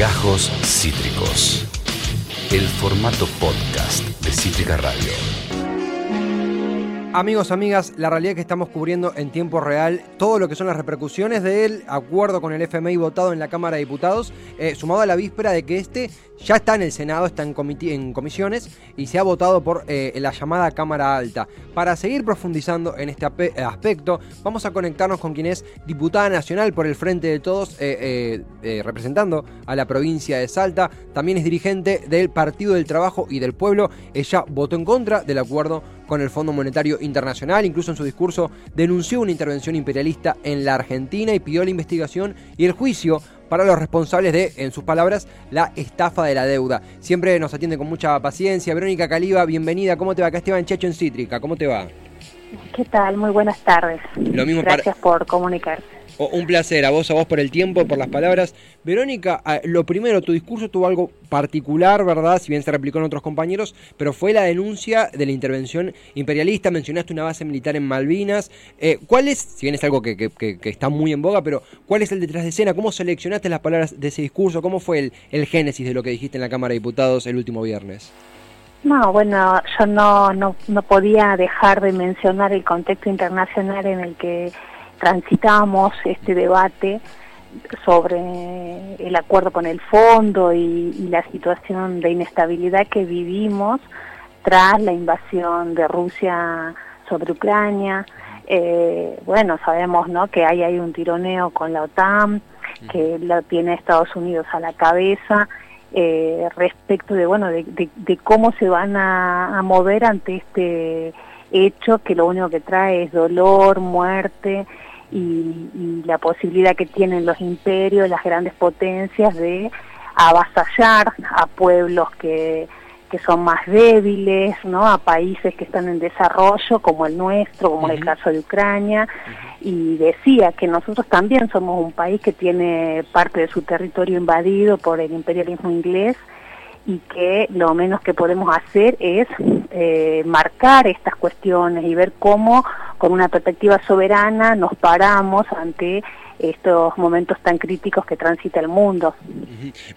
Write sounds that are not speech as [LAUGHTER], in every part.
Gajos Cítricos. El formato podcast de Cítrica Radio. Amigos, amigas, la realidad es que estamos cubriendo en tiempo real todo lo que son las repercusiones del acuerdo con el FMI votado en la Cámara de Diputados, eh, sumado a la víspera de que este ya está en el Senado, está en, en comisiones y se ha votado por eh, la llamada Cámara Alta. Para seguir profundizando en este aspecto, vamos a conectarnos con quien es diputada nacional por el Frente de Todos, eh, representando a la provincia de Salta. También es dirigente del Partido del Trabajo y del Pueblo. Ella votó en contra del acuerdo con el Fondo Monetario Internacional. Incluso en su discurso denunció una intervención imperialista en la Argentina y pidió la investigación y el juicio para los responsables de, en sus palabras, la estafa de la deuda. Siempre nos atiende con mucha paciencia. Verónica Caliba, bienvenida. ¿Cómo te va? Acá Esteban Checho en Cítrica. ¿Cómo te va? ¿Qué tal? Muy buenas tardes. Lo mismo Gracias por comunicarse un placer, a vos, a vos por el tiempo, por las palabras. Verónica, lo primero, tu discurso tuvo algo particular, ¿verdad? Si bien se replicó en otros compañeros, pero fue la denuncia de la intervención imperialista. Mencionaste una base militar en Malvinas. Eh, ¿Cuál es, si bien es algo que, está muy en boga, pero cuál es el detrás de escena? ¿Cómo seleccionaste las palabras de ese discurso? ¿Cómo fue el, el génesis de lo que dijiste en la Cámara de Diputados el último viernes? No, bueno, yo no, no, no podía dejar de mencionar el contexto internacional en el que transitamos este debate sobre el acuerdo con el fondo y, la situación de inestabilidad que vivimos tras la invasión de Rusia sobre Ucrania. Eh, bueno, sabemos ¿no? que hay, hay un tironeo con la OTAN, que lo tiene Estados Unidos a la cabeza, eh, respecto de, bueno, de, cómo se van a mover ante este hecho que lo único que trae es dolor, muerte y, la posibilidad que tienen los imperios, las grandes potencias de avasallar a pueblos que, que son más débiles, ¿no? a países que están en desarrollo como el nuestro, como en el caso de Ucrania, y decía que nosotros también somos un país que tiene parte de su territorio invadido por el imperialismo inglés y que lo menos que podemos hacer es eh, marcar estas cuestiones y ver cómo con una perspectiva soberana nos paramos ante estos momentos tan críticos que transita el mundo.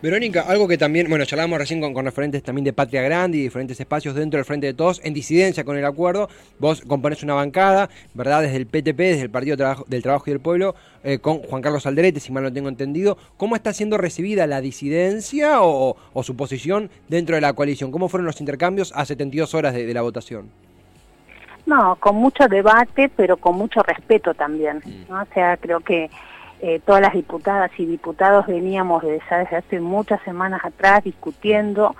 Verónica, algo que también, bueno, charlamos recién con, referentes también de Patria Grande y diferentes espacios dentro del Frente de Todos, en disidencia con el acuerdo, vos componés una bancada, ¿verdad? Desde el PTP, desde el Partido del Trabajo y del Pueblo, eh, con Juan Carlos Alderete, si mal no tengo entendido. ¿Cómo está siendo recibida la disidencia o, su posición dentro de la coalición? ¿Cómo fueron los intercambios a 72 horas de, la votación? No, con mucho debate, pero con mucho respeto también. ¿no? O sea, creo que eh, todas las diputadas y diputados veníamos desde, hace muchas semanas atrás discutiendo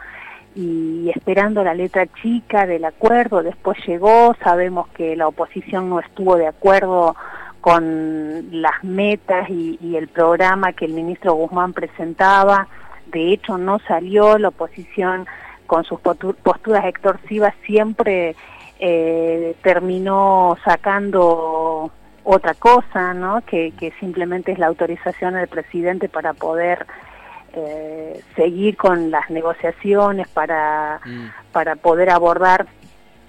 y esperando la letra chica del acuerdo, después llegó, sabemos que la oposición no estuvo de acuerdo con las metas y, el programa que el ministro Guzmán presentaba, de hecho no salió, la oposición con sus posturas extorsivas siempre eh, terminó sacando otra cosa, ¿no? Que, que simplemente es la autorización del presidente para poder eh, seguir con las negociaciones, para, mm. para poder abordar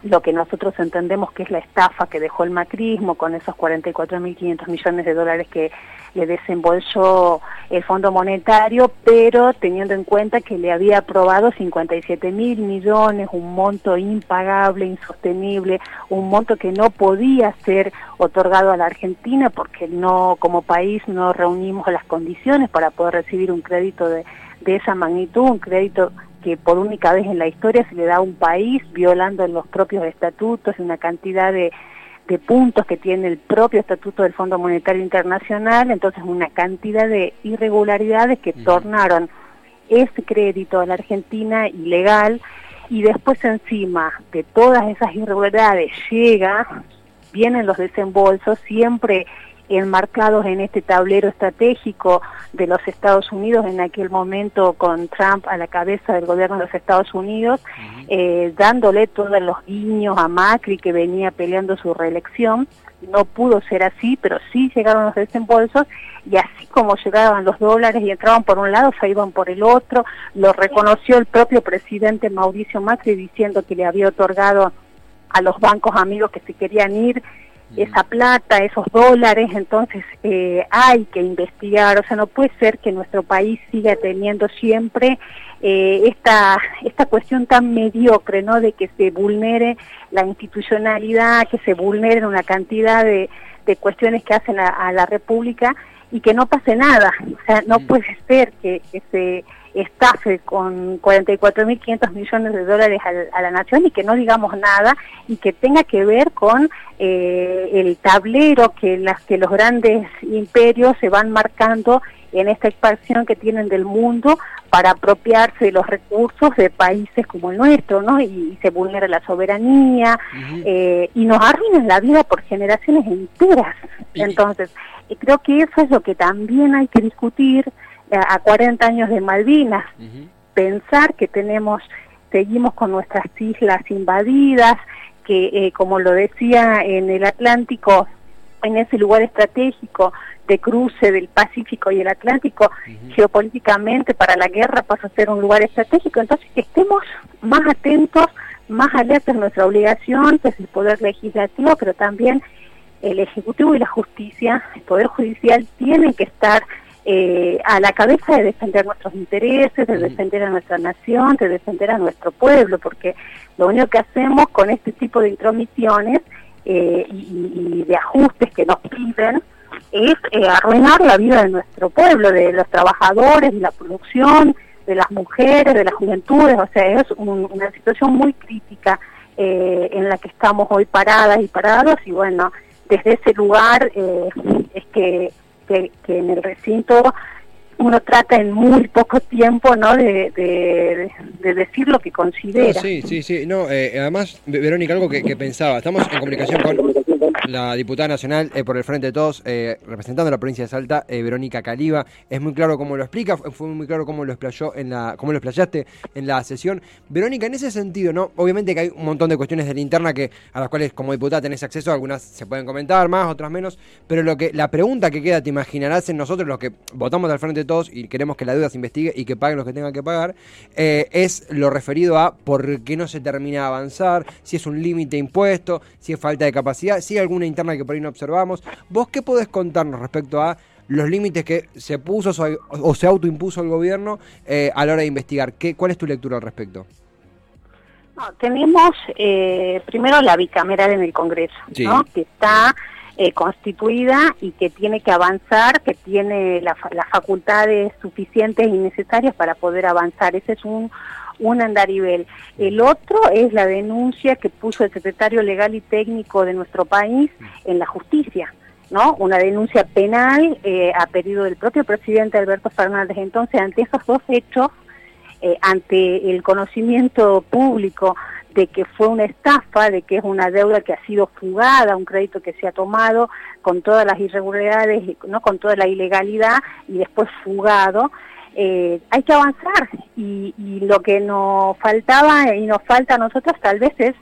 lo que nosotros entendemos que es la estafa que dejó el macrismo con esos 44.500 millones de dólares que le desembolsó el Fondo Monetario, pero teniendo en cuenta que le había aprobado 57 mil millones, un monto impagable, insostenible, un monto que no podía ser otorgado a la Argentina porque no, como país, no reunimos las condiciones para poder recibir un crédito de, de esa magnitud, un crédito que por única vez en la historia se le da a un país violando los propios estatutos y una cantidad de de puntos que tiene el propio estatuto del Fondo Monetario Internacional, entonces una cantidad de irregularidades que tornaron ese crédito a la Argentina ilegal y después encima de todas esas irregularidades llega, vienen los desembolsos, siempre enmarcados en este tablero estratégico de los Estados Unidos en aquel momento con Trump a la cabeza del gobierno de los Estados Unidos, eh, dándole todos los guiños a Macri que venía peleando su reelección. No pudo ser así, pero sí llegaron los desembolsos y así como llegaban los dólares y entraban por un lado, se iban por el otro. Lo reconoció el propio presidente Mauricio Macri diciendo que le había otorgado a los bancos amigos que se querían ir esa plata, esos dólares, entonces eh, hay que investigar, o sea, no puede ser que nuestro país siga teniendo siempre eh, esta, esta cuestión tan mediocre, ¿no? De que se vulnere la institucionalidad, que se vulneren una cantidad de, de cuestiones que hacen a, la República y que no pase nada, o sea, no mm. puede ser que, que se estafe con 44.500 millones de dólares a, la nación y que no digamos nada y que tenga que ver con eh, el tablero que, las, que los grandes imperios se van marcando en esta expansión que tienen del mundo para apropiarse de los recursos de países como el nuestro, ¿no? Y, se vulnera la soberanía eh, y nos arruinan la vida por generaciones enteras. Entonces, eh, creo que eso es lo que también hay que discutir a 40 años de Malvinas, pensar que tenemos, seguimos con nuestras islas invadidas, que eh, como lo decía en el Atlántico, en ese lugar estratégico de cruce del Pacífico y el Atlántico, geopolíticamente para la guerra pasa a ser un lugar estratégico, entonces que estemos más atentos, más alertas, nuestra obligación desde el Poder Legislativo, pero también el Ejecutivo y la Justicia, el Poder Judicial tienen que estar eh, a la cabeza de defender nuestros intereses, de defender a nuestra nación, de defender a nuestro pueblo, porque lo único que hacemos con este tipo de intromisiones eh, y, de ajustes que nos piden es eh, arruinar la vida de nuestro pueblo, de los trabajadores, de la producción, de las mujeres, de las juventudes, o sea, es una situación muy crítica en la que estamos hoy paradas y parados y bueno, desde ese lugar es que que, en el recinto uno trata en muy poco tiempo no de, de, decir lo que considera. sí, sí, sí. No, eh, además, Verónica, algo que, que, pensaba. Estamos en comunicación con la diputada nacional eh, por el Frente de Todos, eh, representando la provincia de Salta, eh, Verónica Caliba. Es muy claro cómo lo explica, fue muy claro cómo lo explayó en la, cómo lo explayaste en la sesión. Verónica, en ese sentido, ¿no? Obviamente que hay un montón de cuestiones de la interna que, a las cuales como diputada tenés acceso, algunas se pueden comentar más, otras menos, pero lo que, la pregunta que queda, te imaginarás en nosotros, los que votamos al Frente de Todos y queremos que la deuda se investigue y que paguen los que tengan que pagar, es lo referido a por qué no se termina de avanzar, si es un límite impuesto, si es falta de capacidad, si hay algún una interna que por ahí no observamos. ¿Vos qué podés contarnos respecto a los límites que se puso o se autoimpuso el gobierno eh, a la hora de investigar? ¿Qué, ¿Cuál es tu lectura al respecto? tenemos eh, primero la bicameral en el Congreso, que está eh, constituida y que tiene que avanzar, que tiene las facultades suficientes y necesarias para poder avanzar. Ese es un, un andarivel. El otro es la denuncia que puso el secretario legal y técnico de nuestro país en la justicia. ¿no? Una denuncia penal eh, a pedido del propio presidente Alberto Fernández. Entonces, ante esos dos hechos, eh, ante el conocimiento público de que fue una estafa, de que es una deuda que ha sido fugada, un crédito que se ha tomado con todas las irregularidades, no con toda la ilegalidad y después fugado, eh, hay que avanzar y, lo que nos faltaba y nos falta a nosotros tal vez es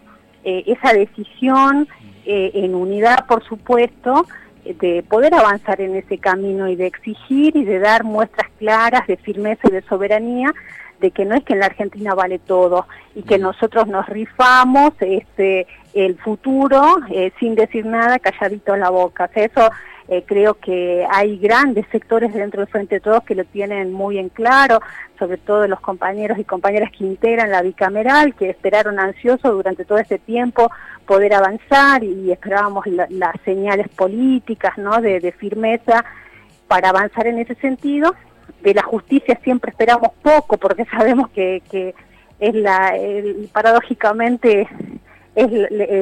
eh, esa decisión eh, en unidad, por supuesto, de poder avanzar en ese camino y de exigir y de dar muestras claras de firmeza y de soberanía de que no es que en la Argentina vale todo y que nosotros nos rifamos este el futuro sin decir nada calladito a la boca. eso eh, creo que hay grandes sectores dentro del Frente de Todos que lo tienen muy en claro, sobre todo los compañeros y compañeras que integran la bicameral, que esperaron ansiosos durante todo este tiempo poder avanzar y esperábamos las señales políticas ¿no? de, firmeza para avanzar en ese sentido. De la justicia siempre esperamos poco porque [LAUGHS] sabemos que, que es la, paradójicamente es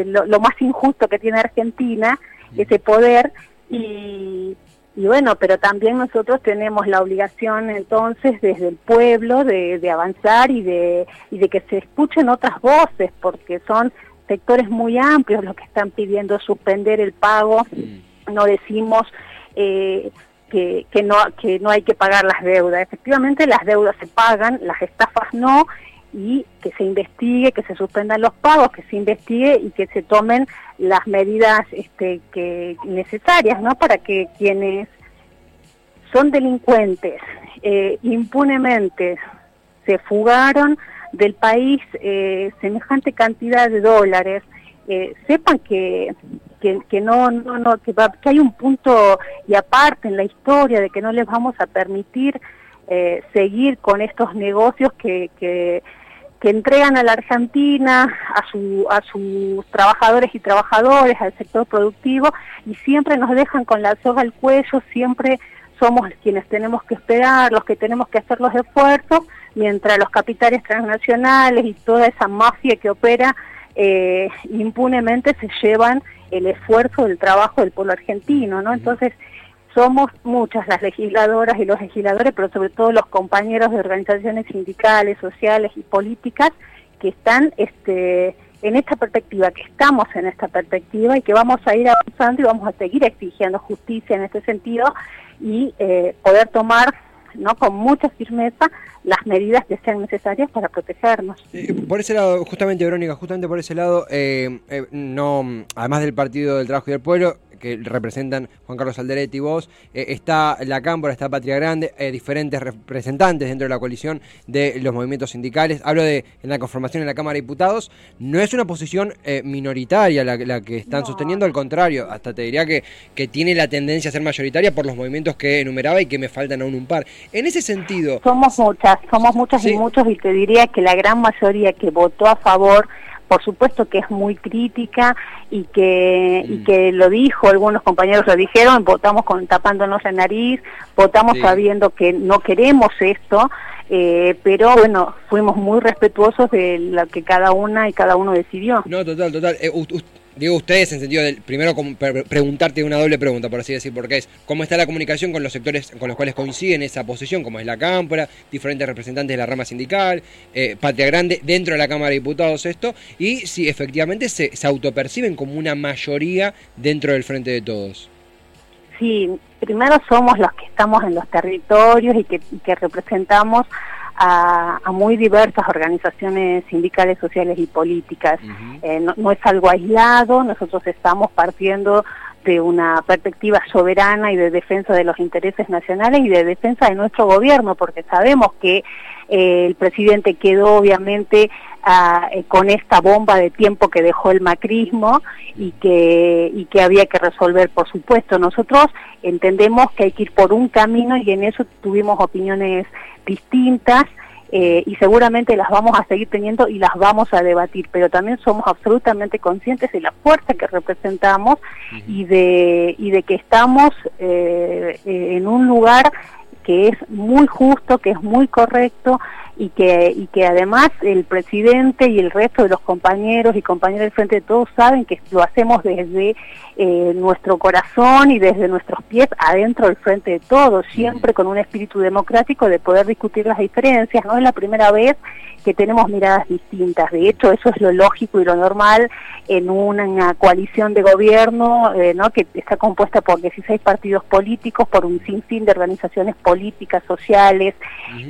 lo, lo, más injusto que tiene Argentina, ese poder, y, bueno, pero también nosotros tenemos la obligación entonces desde el pueblo de, avanzar y de, y de que se escuchen otras voces, porque son sectores muy amplios los que están pidiendo suspender el pago. Mm. No decimos eh, que, que, no, que no hay que pagar las deudas. Efectivamente, las deudas se pagan, las estafas no, y que se investigue, que se suspendan los pagos, que se investigue y que se tomen las medidas este, que necesarias, ¿no? Para que quienes son delincuentes eh, impunemente se fugaron del país eh, semejante cantidad de dólares, eh, sepan que, que, no, no, no, que, hay un punto y aparte en la historia de que no les vamos a permitir eh, seguir con estos negocios que, que, entregan a la Argentina, a, su, a sus trabajadores y trabajadoras, al sector productivo, y siempre nos dejan con la soga al cuello, siempre somos quienes tenemos que esperar, los que tenemos que hacer los esfuerzos, mientras los capitales transnacionales y toda esa mafia que opera eh, impunemente se llevan el esfuerzo del trabajo del pueblo argentino, ¿no? Entonces, somos muchas las legisladoras y los legisladores, pero sobre todo los compañeros de organizaciones sindicales, sociales y políticas que están este, en esta perspectiva, que estamos en esta perspectiva y que vamos a ir avanzando y vamos a seguir exigiendo justicia en este sentido y eh, poder tomar no con mucha firmeza las medidas que sean necesarias para protegernos. Por ese lado, justamente Verónica, justamente por ese lado, eh, eh, además del Partido del Trabajo y del Pueblo, que representan Juan Carlos Alderete y vos, eh, está la Cámpora, está Patria Grande, eh, diferentes representantes dentro de la coalición de los movimientos sindicales. Hablo de en la conformación en la Cámara de Diputados. No es una posición eh, minoritaria la, que están sosteniendo, al contrario, hasta te diría que, que tiene la tendencia a ser mayoritaria por los movimientos que enumeraba y que me faltan aún un par. En ese sentido... Somos muchas, somos muchas y muchos y te diría que la gran mayoría que votó a favor por supuesto que es muy crítica y que, y que lo dijo, algunos compañeros lo dijeron, votamos con tapándonos la nariz, votamos sabiendo que no queremos esto, eh, pero bueno, fuimos muy respetuosos de lo que cada una y cada uno decidió. No, total, total. Eh, digo ustedes en sentido de, primero preguntarte una doble pregunta, por así decir, porque es cómo está la comunicación con los sectores con los cuales coinciden esa posición, como es la Cámpora, diferentes representantes de la rama sindical, eh, Patria Grande, dentro de la Cámara de Diputados esto, y si efectivamente se, se autoperciben como una mayoría dentro del Frente de Todos. Sí, primero somos los que estamos en los territorios y que, que representamos a, muy diversas organizaciones sindicales, sociales y políticas. Eh, no, es algo aislado, nosotros estamos partiendo de una perspectiva soberana y de defensa de los intereses nacionales y de defensa de nuestro gobierno, porque sabemos que eh, el presidente quedó obviamente ah, eh, con esta bomba de tiempo que dejó el macrismo y que, y que había que resolver, por supuesto. Nosotros entendemos que hay que ir por un camino y en eso tuvimos opiniones distintas eh, y seguramente las vamos a seguir teniendo y las vamos a debatir, pero también somos absolutamente conscientes de la fuerza que representamos y, de, y de que estamos eh, en un lugar que es muy justo, que es muy correcto y que, y que además el presidente y el resto de los compañeros y compañeras del Frente de Todos saben que lo hacemos desde eh, nuestro corazón y desde nuestros pies adentro del Frente de Todos, siempre con un espíritu democrático de poder discutir las diferencias. No es la primera vez que tenemos miradas distintas. De hecho, eso es lo lógico y lo normal en una coalición de gobierno eh, ¿no? que está compuesta por 16 partidos políticos, por un sinfín de organizaciones políticas, sociales,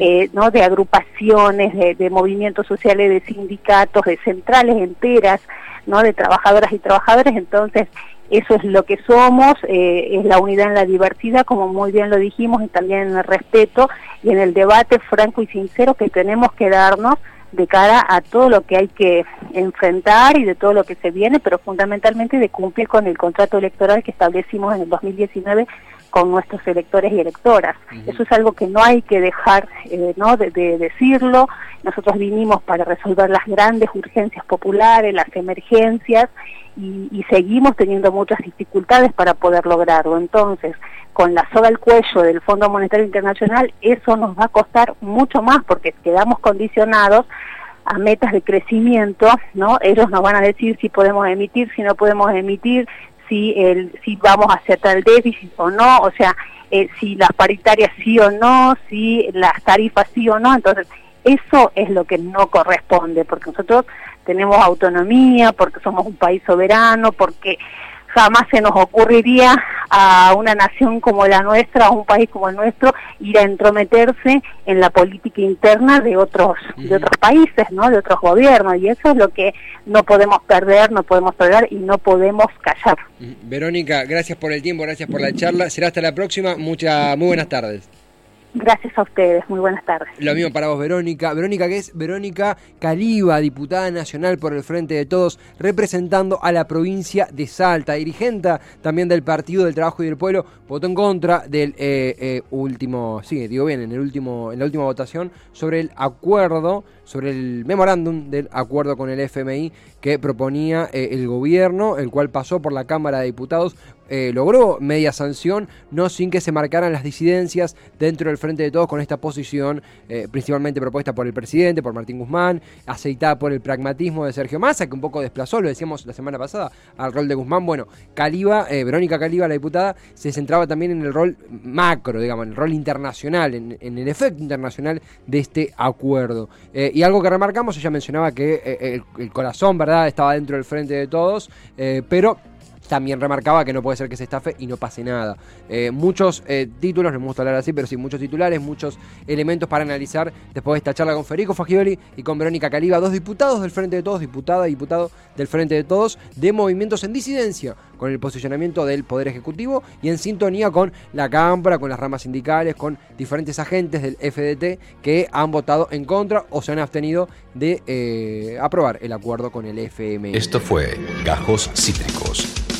eh, ¿no? de agrupaciones, de, de, movimientos sociales, de sindicatos, de centrales enteras, ¿no? de trabajadoras y trabajadores. Entonces, eso es lo que somos, eh, es la unidad en la diversidad, como muy bien lo dijimos, y también en el respeto y en el debate franco y sincero que tenemos que darnos de cara a todo lo que hay que enfrentar y de todo lo que se viene, pero fundamentalmente de cumplir con el contrato electoral que establecimos en el 2019 con nuestros electores y electoras. Eso es algo que no hay que dejar eh, ¿no? De, decirlo. Nosotros vinimos para resolver las grandes urgencias populares, las emergencias, y, y, seguimos teniendo muchas dificultades para poder lograrlo. Entonces, con la soga al cuello del Fondo Monetario Internacional, eso nos va a costar mucho más porque quedamos condicionados a metas de crecimiento, ¿no? Ellos nos van a decir si podemos emitir, si no podemos emitir, si, el, si vamos a aceptar el déficit o no, o sea, eh, si las paritarias sí o no, si las tarifas sí o no, entonces eso es lo que no corresponde, porque nosotros tenemos autonomía, porque somos un país soberano, porque jamás se nos ocurriría a una nación como la nuestra, a un país como el nuestro, ir a entrometerse en la política interna de otros, de otros países, ¿no? de otros gobiernos, y eso es lo que no podemos perder, no podemos perder y no podemos callar. Verónica, gracias por el tiempo, gracias por la charla, será hasta la próxima, muchas muy buenas tardes. Gracias a ustedes, muy buenas tardes. Lo mismo para vos, Verónica. Verónica, que es Verónica Caliba, diputada nacional por el Frente de Todos, representando a la provincia de Salta, dirigente también del Partido del Trabajo y del Pueblo, votó en contra del eh, eh, último, sí, digo bien, en el último, en la última votación sobre el acuerdo, sobre el memorándum del acuerdo con el FMI que proponía eh, el gobierno, el cual pasó por la Cámara de Diputados eh, logró media sanción, no sin que se marcaran las disidencias dentro del Frente de Todos con esta posición, eh, principalmente propuesta por el presidente, por Martín Guzmán, aceitada por el pragmatismo de Sergio Massa, que un poco desplazó, lo decíamos la semana pasada, al rol de Guzmán. Bueno, Caliba, Verónica Caliba, la diputada, se centraba también en el rol macro, digamos, en el rol internacional, en, el efecto internacional de este acuerdo. Algo que remarcamos, ella mencionaba que el, el, corazón, ¿verdad?, estaba dentro del Frente de Todos, pero también remarcaba que no puede ser que se estafe y no pase nada. Eh, muchos eh, títulos, no me gusta hablar así, pero sí, muchos titulares, muchos elementos para analizar después de esta charla con Federico Fagioli y con Verónica Caliba, dos diputados del Frente de Todos, diputada y diputado del Frente de Todos, de movimientos en disidencia con el posicionamiento del Poder Ejecutivo y en sintonía con la Cámara, con las ramas sindicales, con diferentes agentes del FDT que han votado en contra o se han abstenido de eh, aprobar el acuerdo con el FMI. Esto fue Gajos Cítricos.